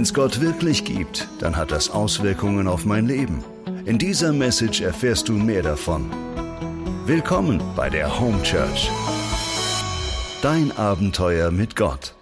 Wenn es Gott wirklich gibt, dann hat das Auswirkungen auf mein Leben. In dieser Message erfährst du mehr davon. Willkommen bei der Home Church. Dein Abenteuer mit Gott.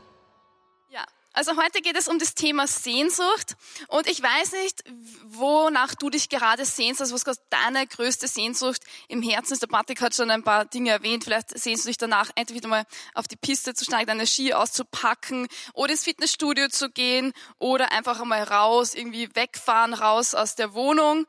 Also heute geht es um das Thema Sehnsucht und ich weiß nicht, wonach du dich gerade sehnst, also was deine größte Sehnsucht im Herzen ist. Der Patrick hat schon ein paar Dinge erwähnt. Vielleicht sehnst du dich danach, endlich wieder mal auf die Piste zu steigen, deine Ski auszupacken oder ins Fitnessstudio zu gehen oder einfach einmal raus, irgendwie wegfahren, raus aus der Wohnung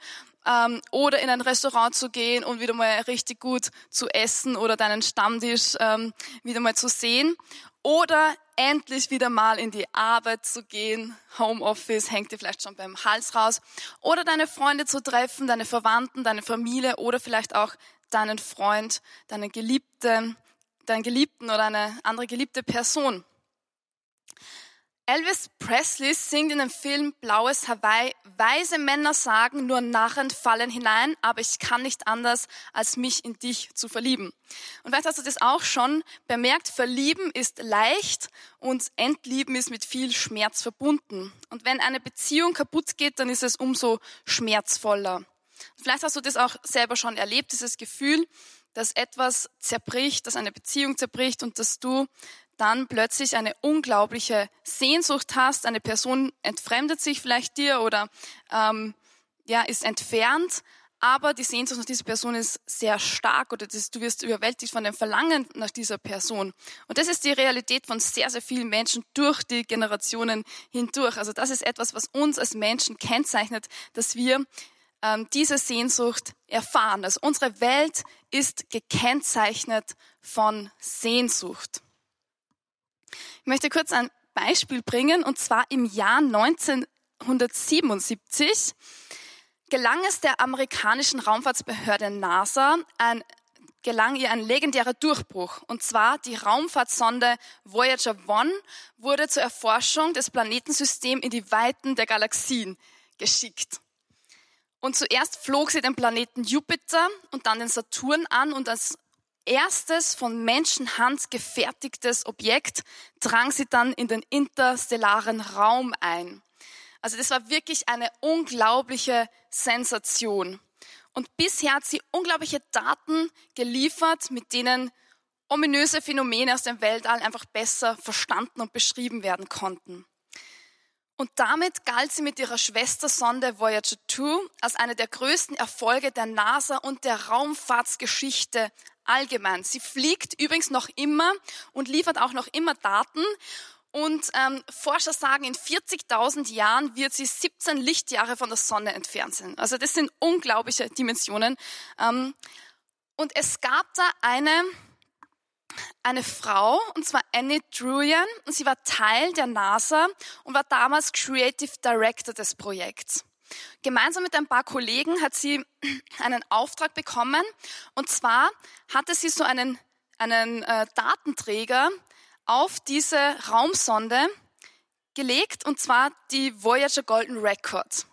ähm, oder in ein Restaurant zu gehen und wieder mal richtig gut zu essen oder deinen Stammtisch ähm, wieder mal zu sehen. Oder endlich wieder mal in die Arbeit zu gehen. Homeoffice hängt dir vielleicht schon beim Hals raus. Oder deine Freunde zu treffen, deine Verwandten, deine Familie oder vielleicht auch deinen Freund, deine Geliebte, deinen Geliebten oder eine andere geliebte Person. Elvis Presley singt in dem Film Blaues Hawaii, weise Männer sagen, nur Narren fallen hinein, aber ich kann nicht anders, als mich in dich zu verlieben. Und vielleicht hast du das auch schon bemerkt, verlieben ist leicht und entlieben ist mit viel Schmerz verbunden. Und wenn eine Beziehung kaputt geht, dann ist es umso schmerzvoller. Vielleicht hast du das auch selber schon erlebt, dieses Gefühl, dass etwas zerbricht, dass eine Beziehung zerbricht und dass du dann plötzlich eine unglaubliche Sehnsucht hast, eine Person entfremdet sich vielleicht dir oder ähm, ja, ist entfernt, aber die Sehnsucht nach dieser Person ist sehr stark oder das, du wirst überwältigt von dem Verlangen nach dieser Person. Und das ist die Realität von sehr, sehr vielen Menschen durch die Generationen hindurch. Also das ist etwas, was uns als Menschen kennzeichnet, dass wir ähm, diese Sehnsucht erfahren. Also unsere Welt ist gekennzeichnet von Sehnsucht. Ich möchte kurz ein Beispiel bringen, und zwar im Jahr 1977 gelang es der amerikanischen Raumfahrtsbehörde NASA, ein, gelang ihr ein legendärer Durchbruch. Und zwar die Raumfahrtsonde Voyager 1 wurde zur Erforschung des Planetensystems in die Weiten der Galaxien geschickt. Und zuerst flog sie den Planeten Jupiter und dann den Saturn an und als erstes von Menschenhand gefertigtes Objekt drang sie dann in den interstellaren Raum ein. Also das war wirklich eine unglaubliche Sensation. Und bisher hat sie unglaubliche Daten geliefert, mit denen ominöse Phänomene aus dem Weltall einfach besser verstanden und beschrieben werden konnten. Und damit galt sie mit ihrer Schwestersonde Voyager 2 als eine der größten Erfolge der NASA und der Raumfahrtsgeschichte allgemein. Sie fliegt übrigens noch immer und liefert auch noch immer Daten. Und ähm, Forscher sagen, in 40.000 Jahren wird sie 17 Lichtjahre von der Sonne entfernt sein. Also das sind unglaubliche Dimensionen. Ähm, und es gab da eine eine Frau, und zwar Annie Druyan, und sie war Teil der NASA und war damals Creative Director des Projekts. Gemeinsam mit ein paar Kollegen hat sie einen Auftrag bekommen, und zwar hatte sie so einen, einen äh, Datenträger auf diese Raumsonde gelegt, und zwar die Voyager Golden Record.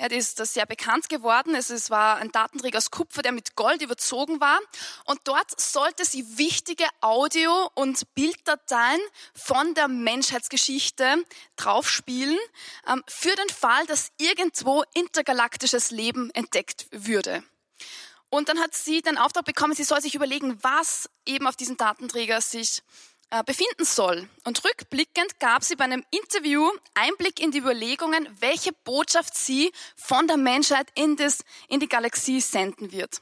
Ja, das ist das sehr bekannt geworden. Es war ein Datenträger aus Kupfer, der mit Gold überzogen war. Und dort sollte sie wichtige Audio- und Bilddateien von der Menschheitsgeschichte draufspielen, ähm, für den Fall, dass irgendwo intergalaktisches Leben entdeckt würde. Und dann hat sie den Auftrag bekommen, sie soll sich überlegen, was eben auf diesem Datenträger sich befinden soll. Und rückblickend gab sie bei einem Interview Einblick in die Überlegungen, welche Botschaft sie von der Menschheit in, das, in die Galaxie senden wird.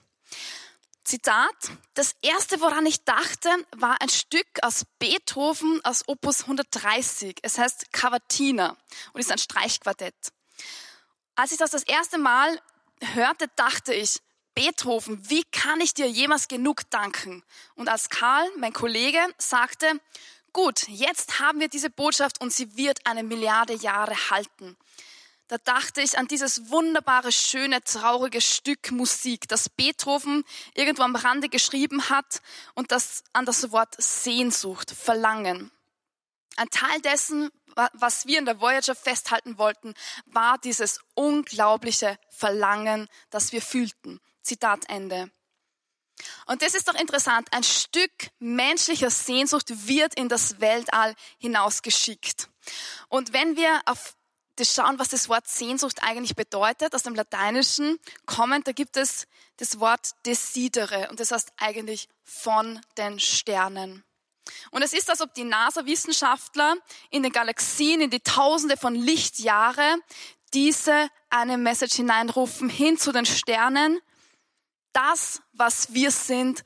Zitat, das erste, woran ich dachte, war ein Stück aus Beethoven aus Opus 130. Es heißt Cavatina und ist ein Streichquartett. Als ich das das erste Mal hörte, dachte ich, Beethoven, wie kann ich dir jemals genug danken? Und als Karl, mein Kollege, sagte, gut, jetzt haben wir diese Botschaft und sie wird eine Milliarde Jahre halten. Da dachte ich an dieses wunderbare, schöne, traurige Stück Musik, das Beethoven irgendwo am Rande geschrieben hat und das an das Wort Sehnsucht, Verlangen. Ein Teil dessen, was wir in der Voyager festhalten wollten, war dieses unglaubliche Verlangen, das wir fühlten. Zitat Ende. Und das ist doch interessant. Ein Stück menschlicher Sehnsucht wird in das Weltall hinausgeschickt. Und wenn wir auf das schauen, was das Wort Sehnsucht eigentlich bedeutet, aus dem Lateinischen kommend, da gibt es das Wort desidere und das heißt eigentlich von den Sternen. Und es ist, als ob die NASA-Wissenschaftler in den Galaxien, in die Tausende von Lichtjahre, diese eine Message hineinrufen hin zu den Sternen. Das, was wir sind,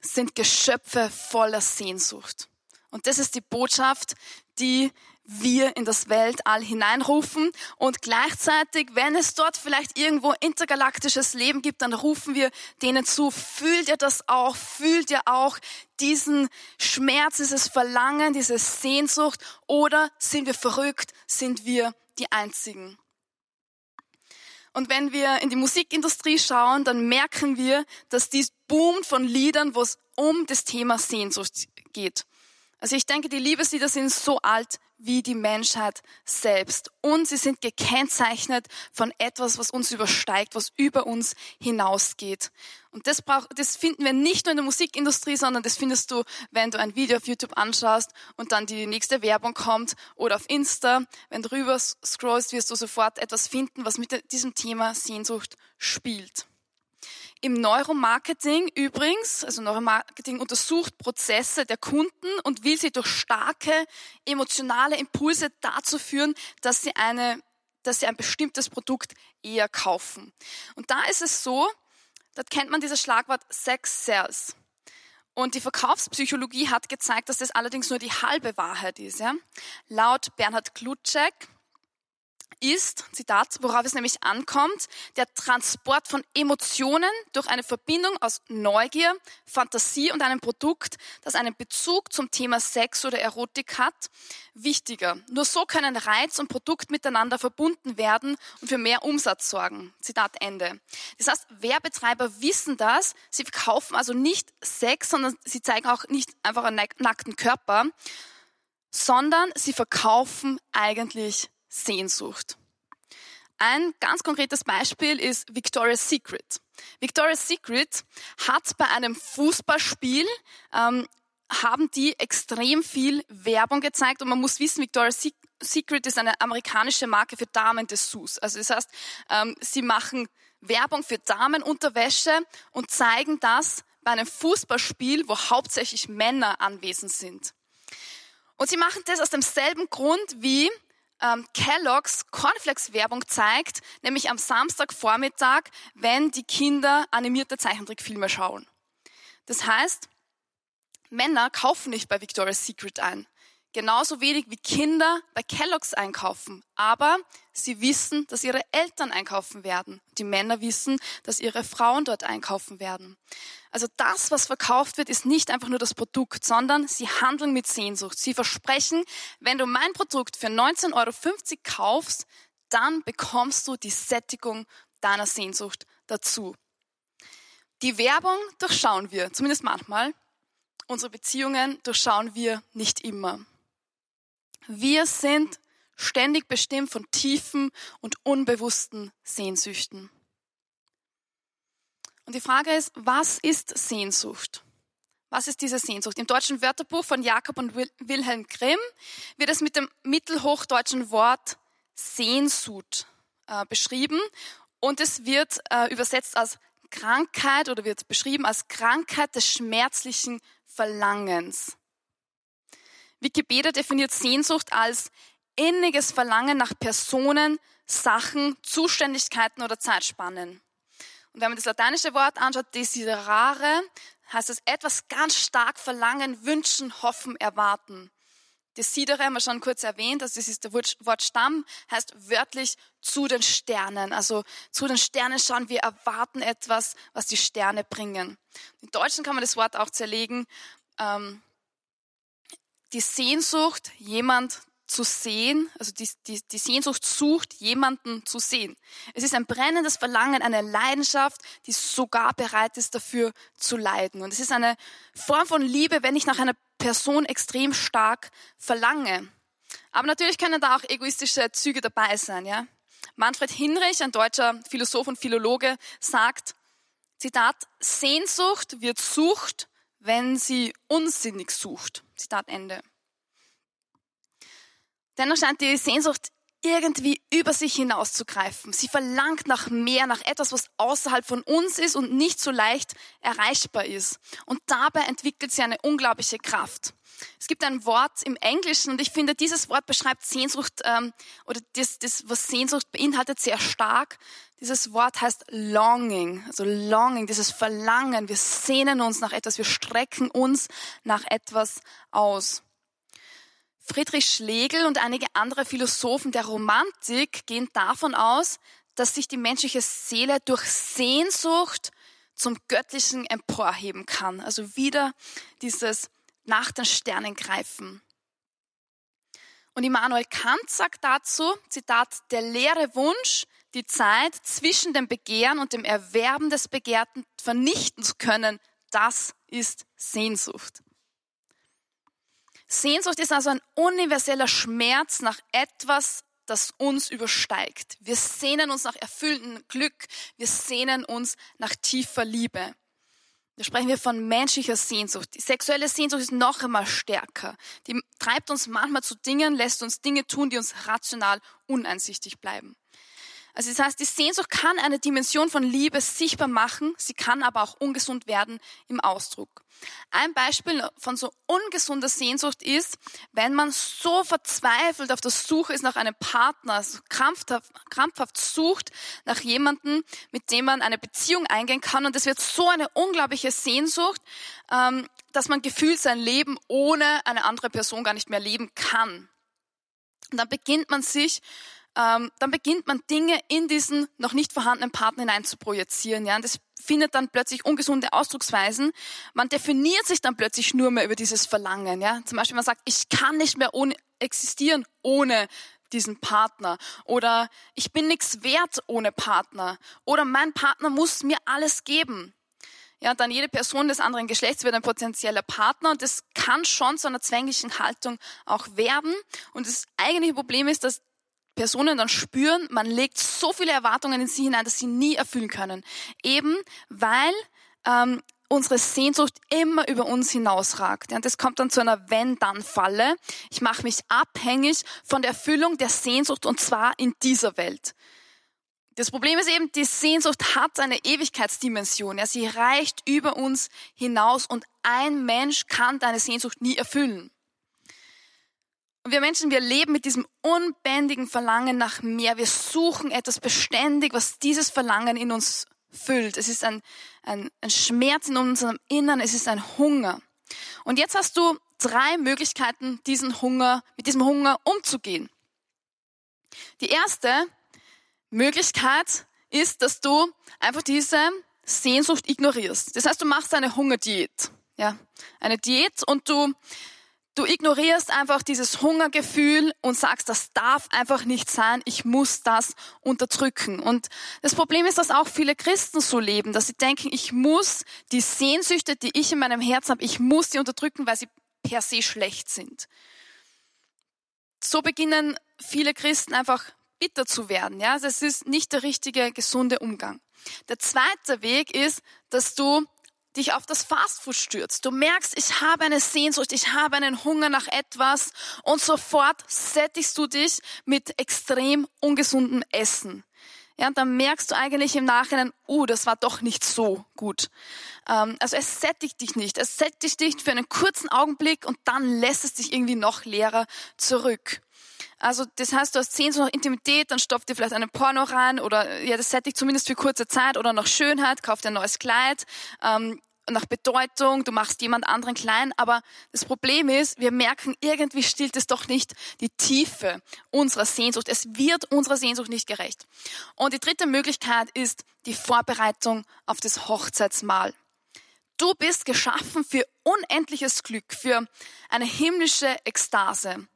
sind Geschöpfe voller Sehnsucht. Und das ist die Botschaft, die wir in das Weltall hineinrufen und gleichzeitig, wenn es dort vielleicht irgendwo intergalaktisches Leben gibt, dann rufen wir denen zu, fühlt ihr das auch, fühlt ihr auch diesen Schmerz, dieses Verlangen, diese Sehnsucht oder sind wir verrückt, sind wir die Einzigen? Und wenn wir in die Musikindustrie schauen, dann merken wir, dass dies boomt von Liedern, wo es um das Thema Sehnsucht geht. Also ich denke, die Liebeslieder sind so alt wie die Menschheit selbst. Und sie sind gekennzeichnet von etwas, was uns übersteigt, was über uns hinausgeht. Und das, brauch, das finden wir nicht nur in der Musikindustrie, sondern das findest du, wenn du ein Video auf YouTube anschaust und dann die nächste Werbung kommt oder auf Insta. Wenn du rüber scrollst, wirst du sofort etwas finden, was mit diesem Thema Sehnsucht spielt. Im Neuromarketing übrigens, also Neuromarketing untersucht Prozesse der Kunden und will sie durch starke emotionale Impulse dazu führen, dass sie eine, dass sie ein bestimmtes Produkt eher kaufen. Und da ist es so, da kennt man dieses Schlagwort Sex Sales. Und die Verkaufspsychologie hat gezeigt, dass das allerdings nur die halbe Wahrheit ist. Ja? Laut Bernhard Klutschek, ist, Zitat, worauf es nämlich ankommt, der Transport von Emotionen durch eine Verbindung aus Neugier, Fantasie und einem Produkt, das einen Bezug zum Thema Sex oder Erotik hat, wichtiger. Nur so können Reiz und Produkt miteinander verbunden werden und für mehr Umsatz sorgen. Zitat Ende. Das heißt, Werbetreiber wissen das. Sie verkaufen also nicht Sex, sondern sie zeigen auch nicht einfach einen nackten Körper, sondern sie verkaufen eigentlich Sehnsucht. Ein ganz konkretes Beispiel ist Victoria's Secret. Victoria's Secret hat bei einem Fußballspiel ähm, haben die extrem viel Werbung gezeigt und man muss wissen, Victoria's Secret ist eine amerikanische Marke für Damen-Dessous. Also das heißt, ähm, sie machen Werbung für Damenunterwäsche und zeigen das bei einem Fußballspiel, wo hauptsächlich Männer anwesend sind. Und sie machen das aus demselben Grund wie ähm, Kellogg's Cornflakes-Werbung zeigt, nämlich am Samstagvormittag, wenn die Kinder animierte Zeichentrickfilme schauen. Das heißt, Männer kaufen nicht bei Victoria's Secret ein. Genauso wenig wie Kinder bei Kellogg's einkaufen. Aber sie wissen, dass ihre Eltern einkaufen werden. Die Männer wissen, dass ihre Frauen dort einkaufen werden. Also das, was verkauft wird, ist nicht einfach nur das Produkt, sondern sie handeln mit Sehnsucht. Sie versprechen, wenn du mein Produkt für 19,50 Euro kaufst, dann bekommst du die Sättigung deiner Sehnsucht dazu. Die Werbung durchschauen wir, zumindest manchmal. Unsere Beziehungen durchschauen wir nicht immer. Wir sind ständig bestimmt von tiefen und unbewussten Sehnsüchten. Und die Frage ist, was ist Sehnsucht? Was ist diese Sehnsucht? Im deutschen Wörterbuch von Jakob und Wilhelm Grimm wird es mit dem mittelhochdeutschen Wort Sehnsucht äh, beschrieben und es wird äh, übersetzt als Krankheit oder wird beschrieben als Krankheit des schmerzlichen Verlangens. Wikipedia definiert Sehnsucht als inniges Verlangen nach Personen, Sachen, Zuständigkeiten oder Zeitspannen. Und wenn man das lateinische Wort anschaut, desiderare, heißt es etwas ganz stark verlangen, wünschen, hoffen, erwarten. Desidere haben wir schon kurz erwähnt, also das ist der Wort Stamm, heißt wörtlich zu den Sternen. Also zu den Sternen schauen, wir erwarten etwas, was die Sterne bringen. Im Deutschen kann man das Wort auch zerlegen, ähm, die Sehnsucht, jemand zu sehen, also die, die, die Sehnsucht sucht, jemanden zu sehen. Es ist ein brennendes Verlangen, eine Leidenschaft, die sogar bereit ist, dafür zu leiden. Und es ist eine Form von Liebe, wenn ich nach einer Person extrem stark verlange. Aber natürlich können da auch egoistische Züge dabei sein, ja. Manfred Hinrich, ein deutscher Philosoph und Philologe, sagt, Zitat, Sehnsucht wird Sucht, wenn sie unsinnig sucht. Zitat Ende. Dennoch scheint die Sehnsucht irgendwie über sich hinauszugreifen. Sie verlangt nach mehr, nach etwas, was außerhalb von uns ist und nicht so leicht erreichbar ist. Und dabei entwickelt sie eine unglaubliche Kraft. Es gibt ein Wort im Englischen und ich finde, dieses Wort beschreibt Sehnsucht ähm, oder das, das, was Sehnsucht beinhaltet, sehr stark. Dieses Wort heißt Longing, also Longing, dieses Verlangen. Wir sehnen uns nach etwas, wir strecken uns nach etwas aus. Friedrich Schlegel und einige andere Philosophen der Romantik gehen davon aus, dass sich die menschliche Seele durch Sehnsucht zum Göttlichen emporheben kann. Also wieder dieses nach den Sternen greifen. Und Immanuel Kant sagt dazu, Zitat, der leere Wunsch, die Zeit zwischen dem Begehren und dem Erwerben des Begehrten vernichten zu können, das ist Sehnsucht. Sehnsucht ist also ein universeller Schmerz nach etwas, das uns übersteigt. Wir sehnen uns nach erfülltem Glück, wir sehnen uns nach tiefer Liebe. Da sprechen wir von menschlicher Sehnsucht. Die sexuelle Sehnsucht ist noch einmal stärker. Die treibt uns manchmal zu Dingen, lässt uns Dinge tun, die uns rational uneinsichtig bleiben. Also das heißt, die Sehnsucht kann eine Dimension von Liebe sichtbar machen, sie kann aber auch ungesund werden im Ausdruck. Ein Beispiel von so ungesunder Sehnsucht ist, wenn man so verzweifelt auf der Suche ist nach einem Partner, also krampfhaft, krampfhaft sucht nach jemandem, mit dem man eine Beziehung eingehen kann und es wird so eine unglaubliche Sehnsucht, ähm, dass man gefühlt sein Leben ohne eine andere Person gar nicht mehr leben kann. Und dann beginnt man sich ähm, dann beginnt man Dinge in diesen noch nicht vorhandenen Partner hinein zu projizieren. Ja? Und das findet dann plötzlich ungesunde Ausdrucksweisen. Man definiert sich dann plötzlich nur mehr über dieses Verlangen. Ja? Zum Beispiel man sagt, ich kann nicht mehr ohne, existieren ohne diesen Partner. Oder ich bin nichts wert ohne Partner. Oder mein Partner muss mir alles geben. Ja, dann jede Person des anderen Geschlechts wird ein potenzieller Partner und das kann schon zu einer zwänglichen Haltung auch werden. Und das eigentliche Problem ist, dass Personen dann spüren, man legt so viele Erwartungen in sie hinein, dass sie nie erfüllen können. Eben weil ähm, unsere Sehnsucht immer über uns hinausragt. Und das kommt dann zu einer Wenn-Dann-Falle. Ich mache mich abhängig von der Erfüllung der Sehnsucht und zwar in dieser Welt. Das Problem ist eben, die Sehnsucht hat eine Ewigkeitsdimension. Ja, sie reicht über uns hinaus und ein Mensch kann deine Sehnsucht nie erfüllen. Und wir Menschen, wir leben mit diesem unbändigen Verlangen nach mehr. Wir suchen etwas beständig, was dieses Verlangen in uns füllt. Es ist ein, ein, ein Schmerz in unserem Innern, es ist ein Hunger. Und jetzt hast du drei Möglichkeiten, diesen Hunger, mit diesem Hunger umzugehen. Die erste Möglichkeit ist, dass du einfach diese Sehnsucht ignorierst. Das heißt, du machst eine Hungerdiät. Ja, eine Diät und du Du ignorierst einfach dieses Hungergefühl und sagst, das darf einfach nicht sein, ich muss das unterdrücken. Und das Problem ist, dass auch viele Christen so leben, dass sie denken, ich muss die Sehnsüchte, die ich in meinem Herzen habe, ich muss sie unterdrücken, weil sie per se schlecht sind. So beginnen viele Christen einfach bitter zu werden. Ja, das ist nicht der richtige, gesunde Umgang. Der zweite Weg ist, dass du dich auf das Fastfood stürzt. Du merkst, ich habe eine Sehnsucht, ich habe einen Hunger nach etwas und sofort sättigst du dich mit extrem ungesundem Essen. Ja, und dann merkst du eigentlich im Nachhinein, uh, das war doch nicht so gut. Ähm, also es sättigt dich nicht. Es sättigt dich für einen kurzen Augenblick und dann lässt es dich irgendwie noch leerer zurück. Also das heißt, du hast Sehnsucht nach Intimität, dann stopft dir vielleicht einen Porno rein oder ja, das sättigt zumindest für kurze Zeit oder nach Schönheit, kauft dir ein neues Kleid. Ähm, nach Bedeutung, du machst jemand anderen klein, aber das Problem ist, wir merken, irgendwie stillt es doch nicht die Tiefe unserer Sehnsucht. Es wird unserer Sehnsucht nicht gerecht. Und die dritte Möglichkeit ist die Vorbereitung auf das Hochzeitsmahl. Du bist geschaffen für unendliches Glück, für eine himmlische Ekstase.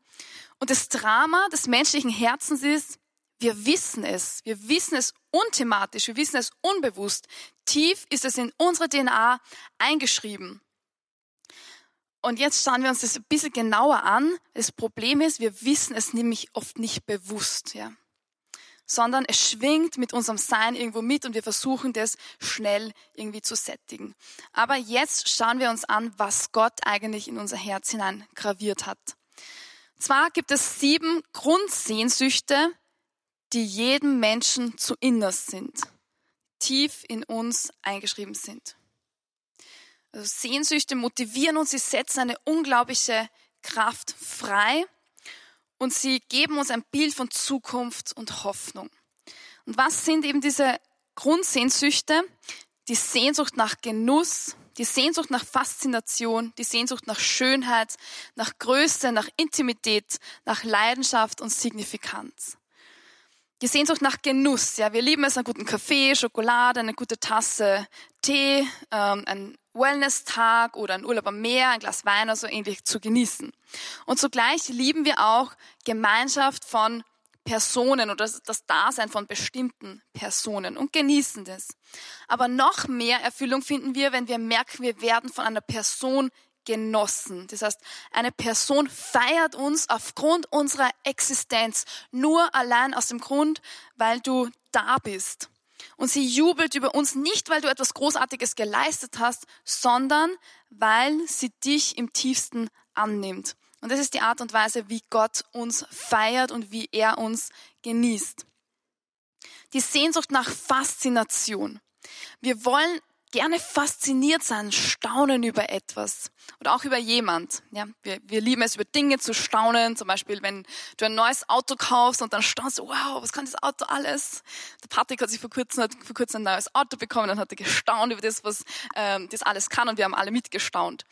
Und das Drama des menschlichen Herzens ist, wir wissen es, wir wissen es unthematisch, wir wissen es unbewusst. Tief ist es in unsere DNA eingeschrieben. Und jetzt schauen wir uns das ein bisschen genauer an. Das Problem ist, wir wissen es nämlich oft nicht bewusst, ja. Sondern es schwingt mit unserem Sein irgendwo mit und wir versuchen das schnell irgendwie zu sättigen. Aber jetzt schauen wir uns an, was Gott eigentlich in unser Herz hinein graviert hat. Zwar gibt es sieben Grundsehnsüchte, die jedem Menschen zu innerst sind, tief in uns eingeschrieben sind. Also Sehnsüchte motivieren uns, sie setzen eine unglaubliche Kraft frei und sie geben uns ein Bild von Zukunft und Hoffnung. Und was sind eben diese Grundsehnsüchte? Die Sehnsucht nach Genuss, die Sehnsucht nach Faszination, die Sehnsucht nach Schönheit, nach Größe, nach Intimität, nach Leidenschaft und Signifikanz. Die Sehnsucht nach Genuss, ja, wir lieben es, einen guten Kaffee, Schokolade, eine gute Tasse Tee, ähm, ein Wellness-Tag oder ein Urlaub am Meer, ein Glas Wein oder so ähnlich zu genießen. Und zugleich lieben wir auch Gemeinschaft von Personen oder das Dasein von bestimmten Personen und genießen das. Aber noch mehr Erfüllung finden wir, wenn wir merken, wir werden von einer Person genossen. Das heißt, eine Person feiert uns aufgrund unserer Existenz nur allein aus dem Grund, weil du da bist. Und sie jubelt über uns nicht, weil du etwas Großartiges geleistet hast, sondern weil sie dich im tiefsten annimmt. Und das ist die Art und Weise, wie Gott uns feiert und wie er uns genießt. Die Sehnsucht nach Faszination. Wir wollen gerne fasziniert sein, staunen über etwas oder auch über jemand. Ja, wir, wir lieben es, über Dinge zu staunen. Zum Beispiel, wenn du ein neues Auto kaufst und dann staunst du, wow, was kann das Auto alles? Der Patrick hat sich vor kurzem, hat vor kurzem ein neues Auto bekommen und hat er gestaunt über das, was ähm, das alles kann und wir haben alle mitgestaunt.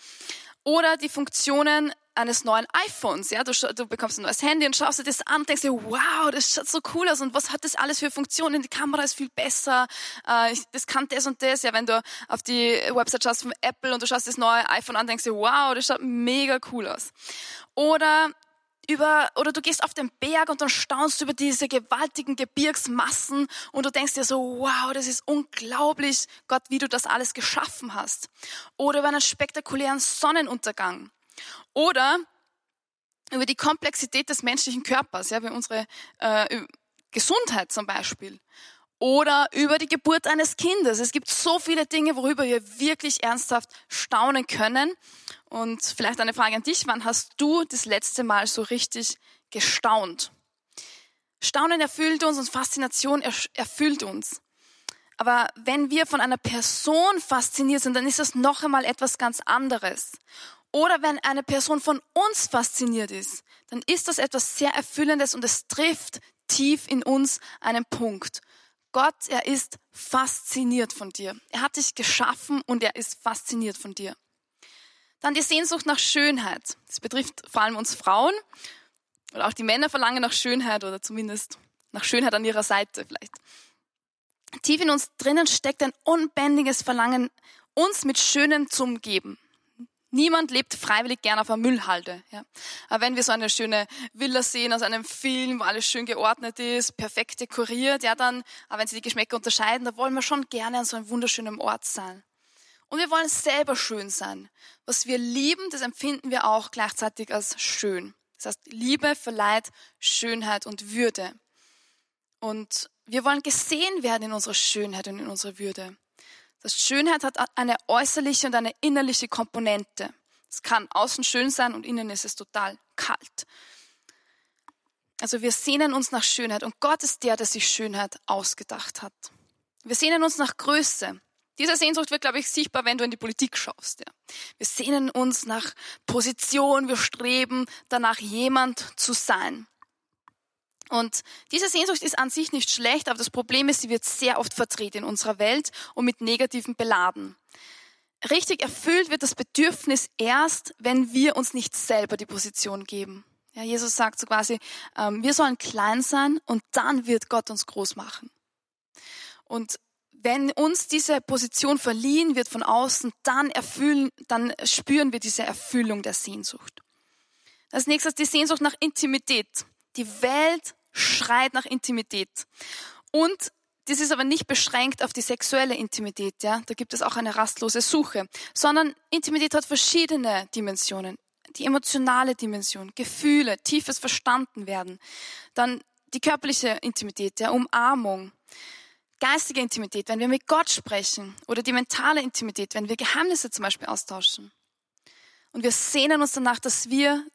Oder die Funktionen eines neuen iPhones. Ja, du, du, bekommst ein neues Handy und schaust dir das an und denkst dir, wow, das schaut so cool aus und was hat das alles für Funktionen? Die Kamera ist viel besser, äh, das kann das und das. Ja, wenn du auf die Website schaust von Apple und du schaust das neue iPhone an, denkst dir, wow, das schaut mega cool aus. Oder über, oder du gehst auf den Berg und dann staunst du über diese gewaltigen Gebirgsmassen und du denkst dir so, wow, das ist unglaublich, Gott, wie du das alles geschaffen hast. Oder über einen spektakulären Sonnenuntergang. Oder über die Komplexität des menschlichen Körpers, ja, wie unsere äh, Gesundheit zum Beispiel. Oder über die Geburt eines Kindes. Es gibt so viele Dinge, worüber wir wirklich ernsthaft staunen können. Und vielleicht eine Frage an dich. Wann hast du das letzte Mal so richtig gestaunt? Staunen erfüllt uns und Faszination erfüllt uns. Aber wenn wir von einer Person fasziniert sind, dann ist das noch einmal etwas ganz anderes. Oder wenn eine Person von uns fasziniert ist, dann ist das etwas sehr Erfüllendes und es trifft tief in uns einen Punkt. Gott, er ist fasziniert von dir. Er hat dich geschaffen und er ist fasziniert von dir. Dann die Sehnsucht nach Schönheit. Das betrifft vor allem uns Frauen. Oder auch die Männer verlangen nach Schönheit oder zumindest nach Schönheit an ihrer Seite vielleicht. Tief in uns drinnen steckt ein unbändiges Verlangen, uns mit Schönem zu umgeben. Niemand lebt freiwillig gern auf einer Müllhalde. Ja. Aber wenn wir so eine schöne Villa sehen aus einem Film, wo alles schön geordnet ist, perfekt dekoriert, ja dann, aber wenn sie die Geschmäcker unterscheiden, da wollen wir schon gerne an so einem wunderschönen Ort sein. Und wir wollen selber schön sein. Was wir lieben, das empfinden wir auch gleichzeitig als schön. Das heißt, Liebe verleiht Schönheit und Würde. Und wir wollen gesehen werden in unserer Schönheit und in unserer Würde. Das Schönheit hat eine äußerliche und eine innerliche Komponente. Es kann außen schön sein und innen ist es total kalt. Also wir sehnen uns nach Schönheit und Gott ist der, der sich Schönheit ausgedacht hat. Wir sehnen uns nach Größe. Diese Sehnsucht wird, glaube ich, sichtbar, wenn du in die Politik schaust. Ja. Wir sehnen uns nach Position, wir streben danach, jemand zu sein. Und diese Sehnsucht ist an sich nicht schlecht, aber das Problem ist, sie wird sehr oft vertreten in unserer Welt und mit Negativen beladen. Richtig erfüllt wird das Bedürfnis erst, wenn wir uns nicht selber die Position geben. Ja, Jesus sagt so quasi, ähm, wir sollen klein sein und dann wird Gott uns groß machen. Und wenn uns diese Position verliehen wird von außen, dann erfüllen, dann spüren wir diese Erfüllung der Sehnsucht. Als nächstes die Sehnsucht nach Intimität. Die Welt schreit nach Intimität. Und das ist aber nicht beschränkt auf die sexuelle Intimität, ja. Da gibt es auch eine rastlose Suche. Sondern Intimität hat verschiedene Dimensionen. Die emotionale Dimension, Gefühle, tiefes Verstanden werden. Dann die körperliche Intimität, der Umarmung. Geistige Intimität, wenn wir mit Gott sprechen. Oder die mentale Intimität, wenn wir Geheimnisse zum Beispiel austauschen. Und wir sehnen uns danach, dass wir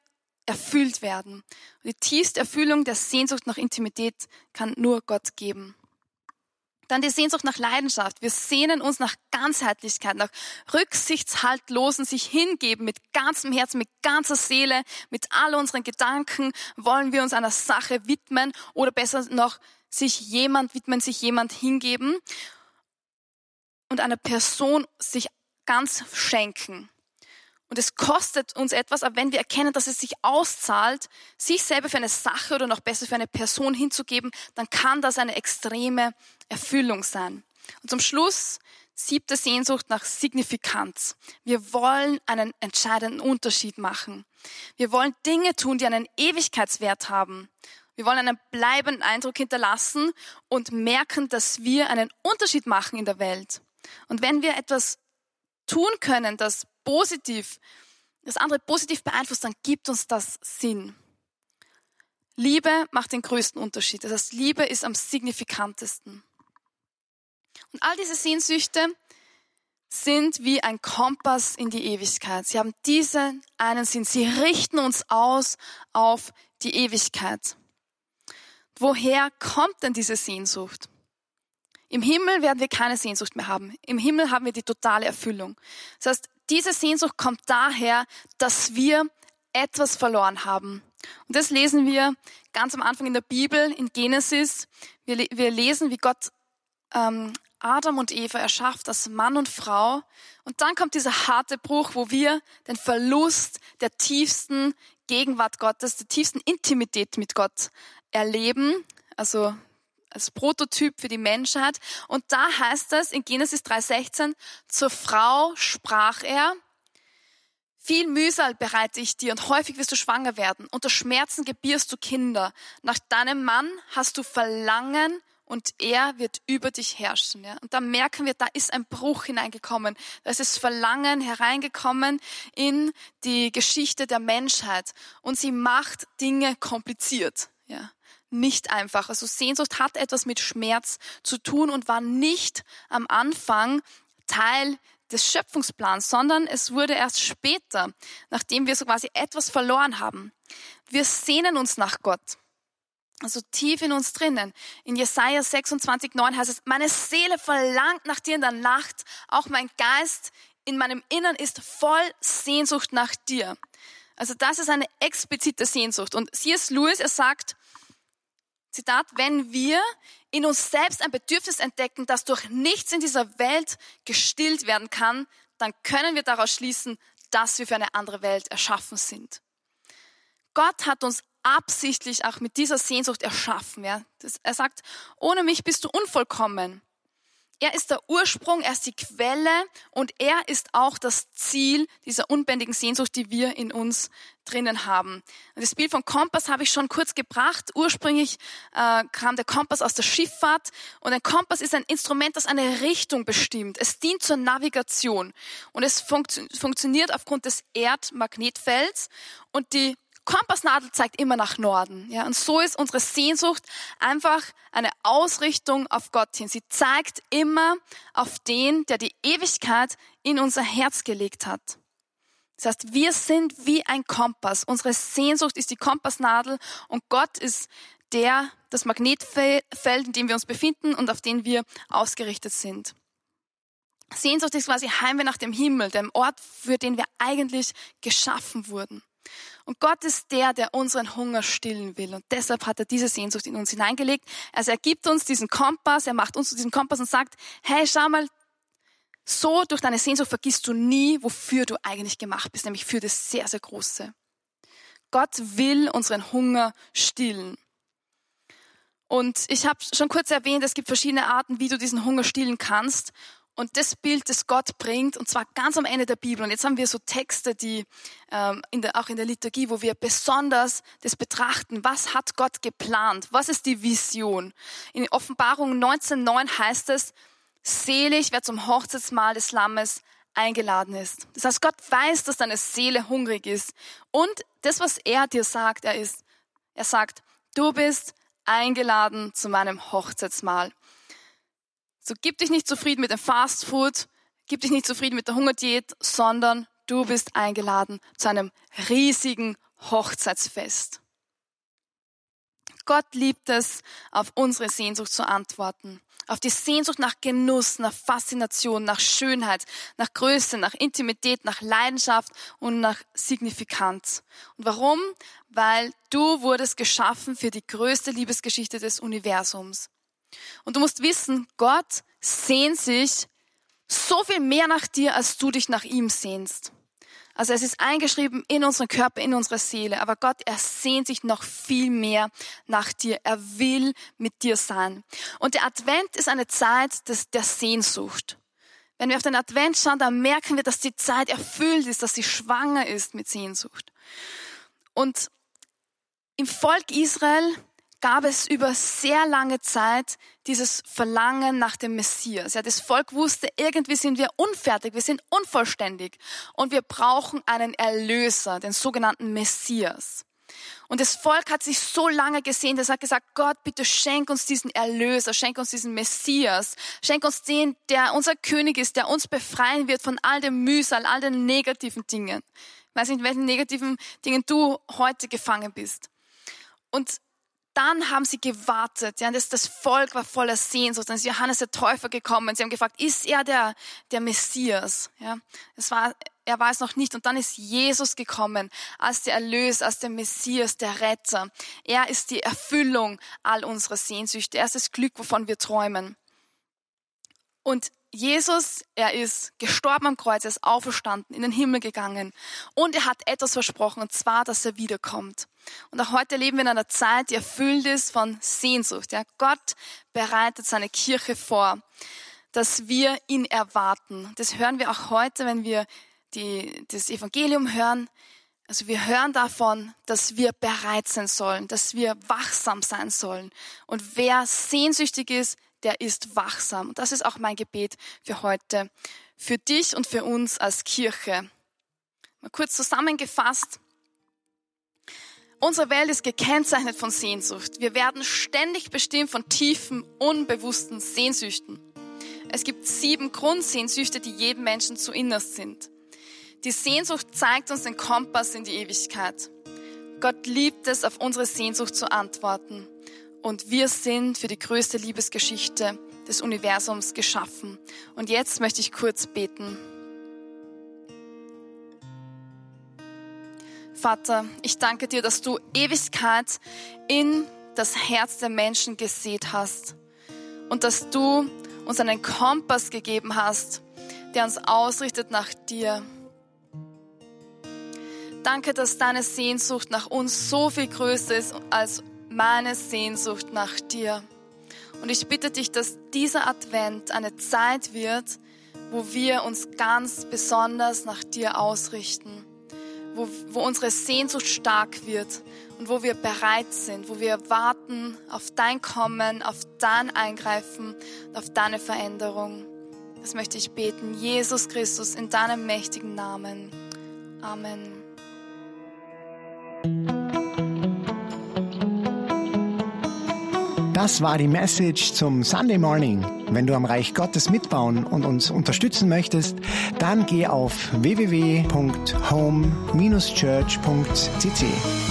erfüllt werden. Und die tiefste Erfüllung der Sehnsucht nach Intimität kann nur Gott geben. Dann die Sehnsucht nach Leidenschaft. Wir sehnen uns nach Ganzheitlichkeit, nach rücksichtshaltlosen sich hingeben mit ganzem Herzen, mit ganzer Seele, mit all unseren Gedanken wollen wir uns einer Sache widmen oder besser noch sich jemand widmen, sich jemand hingeben und einer Person sich ganz schenken. Und es kostet uns etwas, aber wenn wir erkennen, dass es sich auszahlt, sich selber für eine Sache oder noch besser für eine Person hinzugeben, dann kann das eine extreme Erfüllung sein. Und zum Schluss siebte Sehnsucht nach Signifikanz. Wir wollen einen entscheidenden Unterschied machen. Wir wollen Dinge tun, die einen Ewigkeitswert haben. Wir wollen einen bleibenden Eindruck hinterlassen und merken, dass wir einen Unterschied machen in der Welt. Und wenn wir etwas tun können, das positiv, das andere positiv beeinflusst, dann gibt uns das Sinn. Liebe macht den größten Unterschied. Das heißt, Liebe ist am signifikantesten. Und all diese Sehnsüchte sind wie ein Kompass in die Ewigkeit. Sie haben diesen einen Sinn. Sie richten uns aus auf die Ewigkeit. Woher kommt denn diese Sehnsucht? Im Himmel werden wir keine Sehnsucht mehr haben. Im Himmel haben wir die totale Erfüllung. Das heißt, diese Sehnsucht kommt daher, dass wir etwas verloren haben. Und das lesen wir ganz am Anfang in der Bibel, in Genesis. Wir, wir lesen, wie Gott ähm, Adam und Eva erschafft als Mann und Frau. Und dann kommt dieser harte Bruch, wo wir den Verlust der tiefsten Gegenwart Gottes, der tiefsten Intimität mit Gott erleben. Also als Prototyp für die Menschheit. Und da heißt es in Genesis 3,16, zur Frau sprach er, viel Mühsal bereite ich dir und häufig wirst du schwanger werden. Unter Schmerzen gebierst du Kinder. Nach deinem Mann hast du Verlangen und er wird über dich herrschen. Ja? Und da merken wir, da ist ein Bruch hineingekommen. Da ist das Verlangen hereingekommen in die Geschichte der Menschheit. Und sie macht Dinge kompliziert. Ja? Nicht einfach. Also Sehnsucht hat etwas mit Schmerz zu tun und war nicht am Anfang Teil des Schöpfungsplans, sondern es wurde erst später, nachdem wir so quasi etwas verloren haben. Wir sehnen uns nach Gott. Also tief in uns drinnen. In Jesaja 26, 9 heißt es, meine Seele verlangt nach dir in der Nacht, auch mein Geist in meinem Innern ist voll Sehnsucht nach dir. Also das ist eine explizite Sehnsucht. Und C.S. Lewis, er sagt, Zitat, wenn wir in uns selbst ein Bedürfnis entdecken, das durch nichts in dieser Welt gestillt werden kann, dann können wir daraus schließen, dass wir für eine andere Welt erschaffen sind. Gott hat uns absichtlich auch mit dieser Sehnsucht erschaffen. Ja. Er sagt, ohne mich bist du unvollkommen. Er ist der Ursprung, er ist die Quelle und er ist auch das Ziel dieser unbändigen Sehnsucht, die wir in uns drinnen haben. Das Bild vom Kompass habe ich schon kurz gebracht. Ursprünglich äh, kam der Kompass aus der Schifffahrt und ein Kompass ist ein Instrument, das eine Richtung bestimmt. Es dient zur Navigation und es funktio funktioniert aufgrund des Erdmagnetfelds und die Kompassnadel zeigt immer nach Norden. Ja, und so ist unsere Sehnsucht einfach eine Ausrichtung auf Gott hin. Sie zeigt immer auf den, der die Ewigkeit in unser Herz gelegt hat. Das heißt, wir sind wie ein Kompass. Unsere Sehnsucht ist die Kompassnadel und Gott ist der, das Magnetfeld, in dem wir uns befinden und auf den wir ausgerichtet sind. Sehnsucht ist quasi Heimweh nach dem Himmel, dem Ort, für den wir eigentlich geschaffen wurden. Und Gott ist der, der unseren Hunger stillen will. Und deshalb hat er diese Sehnsucht in uns hineingelegt. Also er gibt uns diesen Kompass, er macht uns zu diesem Kompass und sagt, hey, schau mal, so durch deine Sehnsucht vergisst du nie, wofür du eigentlich gemacht bist, nämlich für das sehr, sehr Große. Gott will unseren Hunger stillen. Und ich habe schon kurz erwähnt, es gibt verschiedene Arten, wie du diesen Hunger stillen kannst. Und das Bild, das Gott bringt, und zwar ganz am Ende der Bibel. Und jetzt haben wir so Texte, die ähm, in der, auch in der Liturgie, wo wir besonders das betrachten. Was hat Gott geplant? Was ist die Vision? In Offenbarung 19,9 heißt es, selig, wer zum Hochzeitsmahl des Lammes eingeladen ist. Das heißt, Gott weiß, dass deine Seele hungrig ist. Und das, was er dir sagt, er ist, er sagt, du bist eingeladen zu meinem Hochzeitsmahl. So gib dich nicht zufrieden mit dem Fast Food, gib dich nicht zufrieden mit der Hungerdiät, sondern du bist eingeladen zu einem riesigen Hochzeitsfest. Gott liebt es, auf unsere Sehnsucht zu antworten. Auf die Sehnsucht nach Genuss, nach Faszination, nach Schönheit, nach Größe, nach Intimität, nach Leidenschaft und nach Signifikanz. Und warum? Weil du wurdest geschaffen für die größte Liebesgeschichte des Universums. Und du musst wissen, Gott sehnt sich so viel mehr nach dir, als du dich nach ihm sehnst. Also es ist eingeschrieben in unseren Körper, in unsere Seele. Aber Gott, er sehnt sich noch viel mehr nach dir. Er will mit dir sein. Und der Advent ist eine Zeit des, der Sehnsucht. Wenn wir auf den Advent schauen, dann merken wir, dass die Zeit erfüllt ist, dass sie schwanger ist mit Sehnsucht. Und im Volk Israel gab es über sehr lange Zeit dieses Verlangen nach dem Messias. Ja, das Volk wusste, irgendwie sind wir unfertig, wir sind unvollständig und wir brauchen einen Erlöser, den sogenannten Messias. Und das Volk hat sich so lange gesehen, das hat gesagt, Gott, bitte schenk uns diesen Erlöser, schenk uns diesen Messias, schenk uns den, der unser König ist, der uns befreien wird von all dem Mühsal, all den negativen Dingen. Ich weiß nicht, welchen negativen Dingen du heute gefangen bist. Und dann haben sie gewartet. Ja, das, das Volk war voller Sehnsucht. Dann ist Johannes der Täufer gekommen. Sie haben gefragt, ist er der, der Messias? Ja, es war, er war es noch nicht. Und dann ist Jesus gekommen als der Erlöser, als der Messias, der Retter. Er ist die Erfüllung all unserer Sehnsüchte. Er ist das Glück, wovon wir träumen. Und Jesus, er ist gestorben am Kreuz, er ist auferstanden, in den Himmel gegangen und er hat etwas versprochen, und zwar, dass er wiederkommt. Und auch heute leben wir in einer Zeit, die erfüllt ist von Sehnsucht. Ja, Gott bereitet seine Kirche vor, dass wir ihn erwarten. Das hören wir auch heute, wenn wir die, das Evangelium hören. Also wir hören davon, dass wir bereit sein sollen, dass wir wachsam sein sollen. Und wer sehnsüchtig ist, der ist wachsam. Und das ist auch mein Gebet für heute, für dich und für uns als Kirche. Mal kurz zusammengefasst. Unsere Welt ist gekennzeichnet von Sehnsucht. Wir werden ständig bestimmt von tiefen, unbewussten Sehnsüchten. Es gibt sieben Grundsehnsüchte, die jedem Menschen zu innerst sind. Die Sehnsucht zeigt uns den Kompass in die Ewigkeit. Gott liebt es, auf unsere Sehnsucht zu antworten und wir sind für die größte Liebesgeschichte des Universums geschaffen. Und jetzt möchte ich kurz beten. Vater, ich danke dir, dass du Ewigkeit in das Herz der Menschen gesät hast und dass du uns einen Kompass gegeben hast, der uns ausrichtet nach dir. Danke, dass deine Sehnsucht nach uns so viel größer ist als meine Sehnsucht nach dir. Und ich bitte dich, dass dieser Advent eine Zeit wird, wo wir uns ganz besonders nach dir ausrichten, wo, wo unsere Sehnsucht stark wird und wo wir bereit sind, wo wir warten auf dein Kommen, auf dein Eingreifen, auf deine Veränderung. Das möchte ich beten. Jesus Christus, in deinem mächtigen Namen. Amen. Das war die Message zum Sunday Morning. Wenn du am Reich Gottes mitbauen und uns unterstützen möchtest, dann geh auf www.home-church.cc.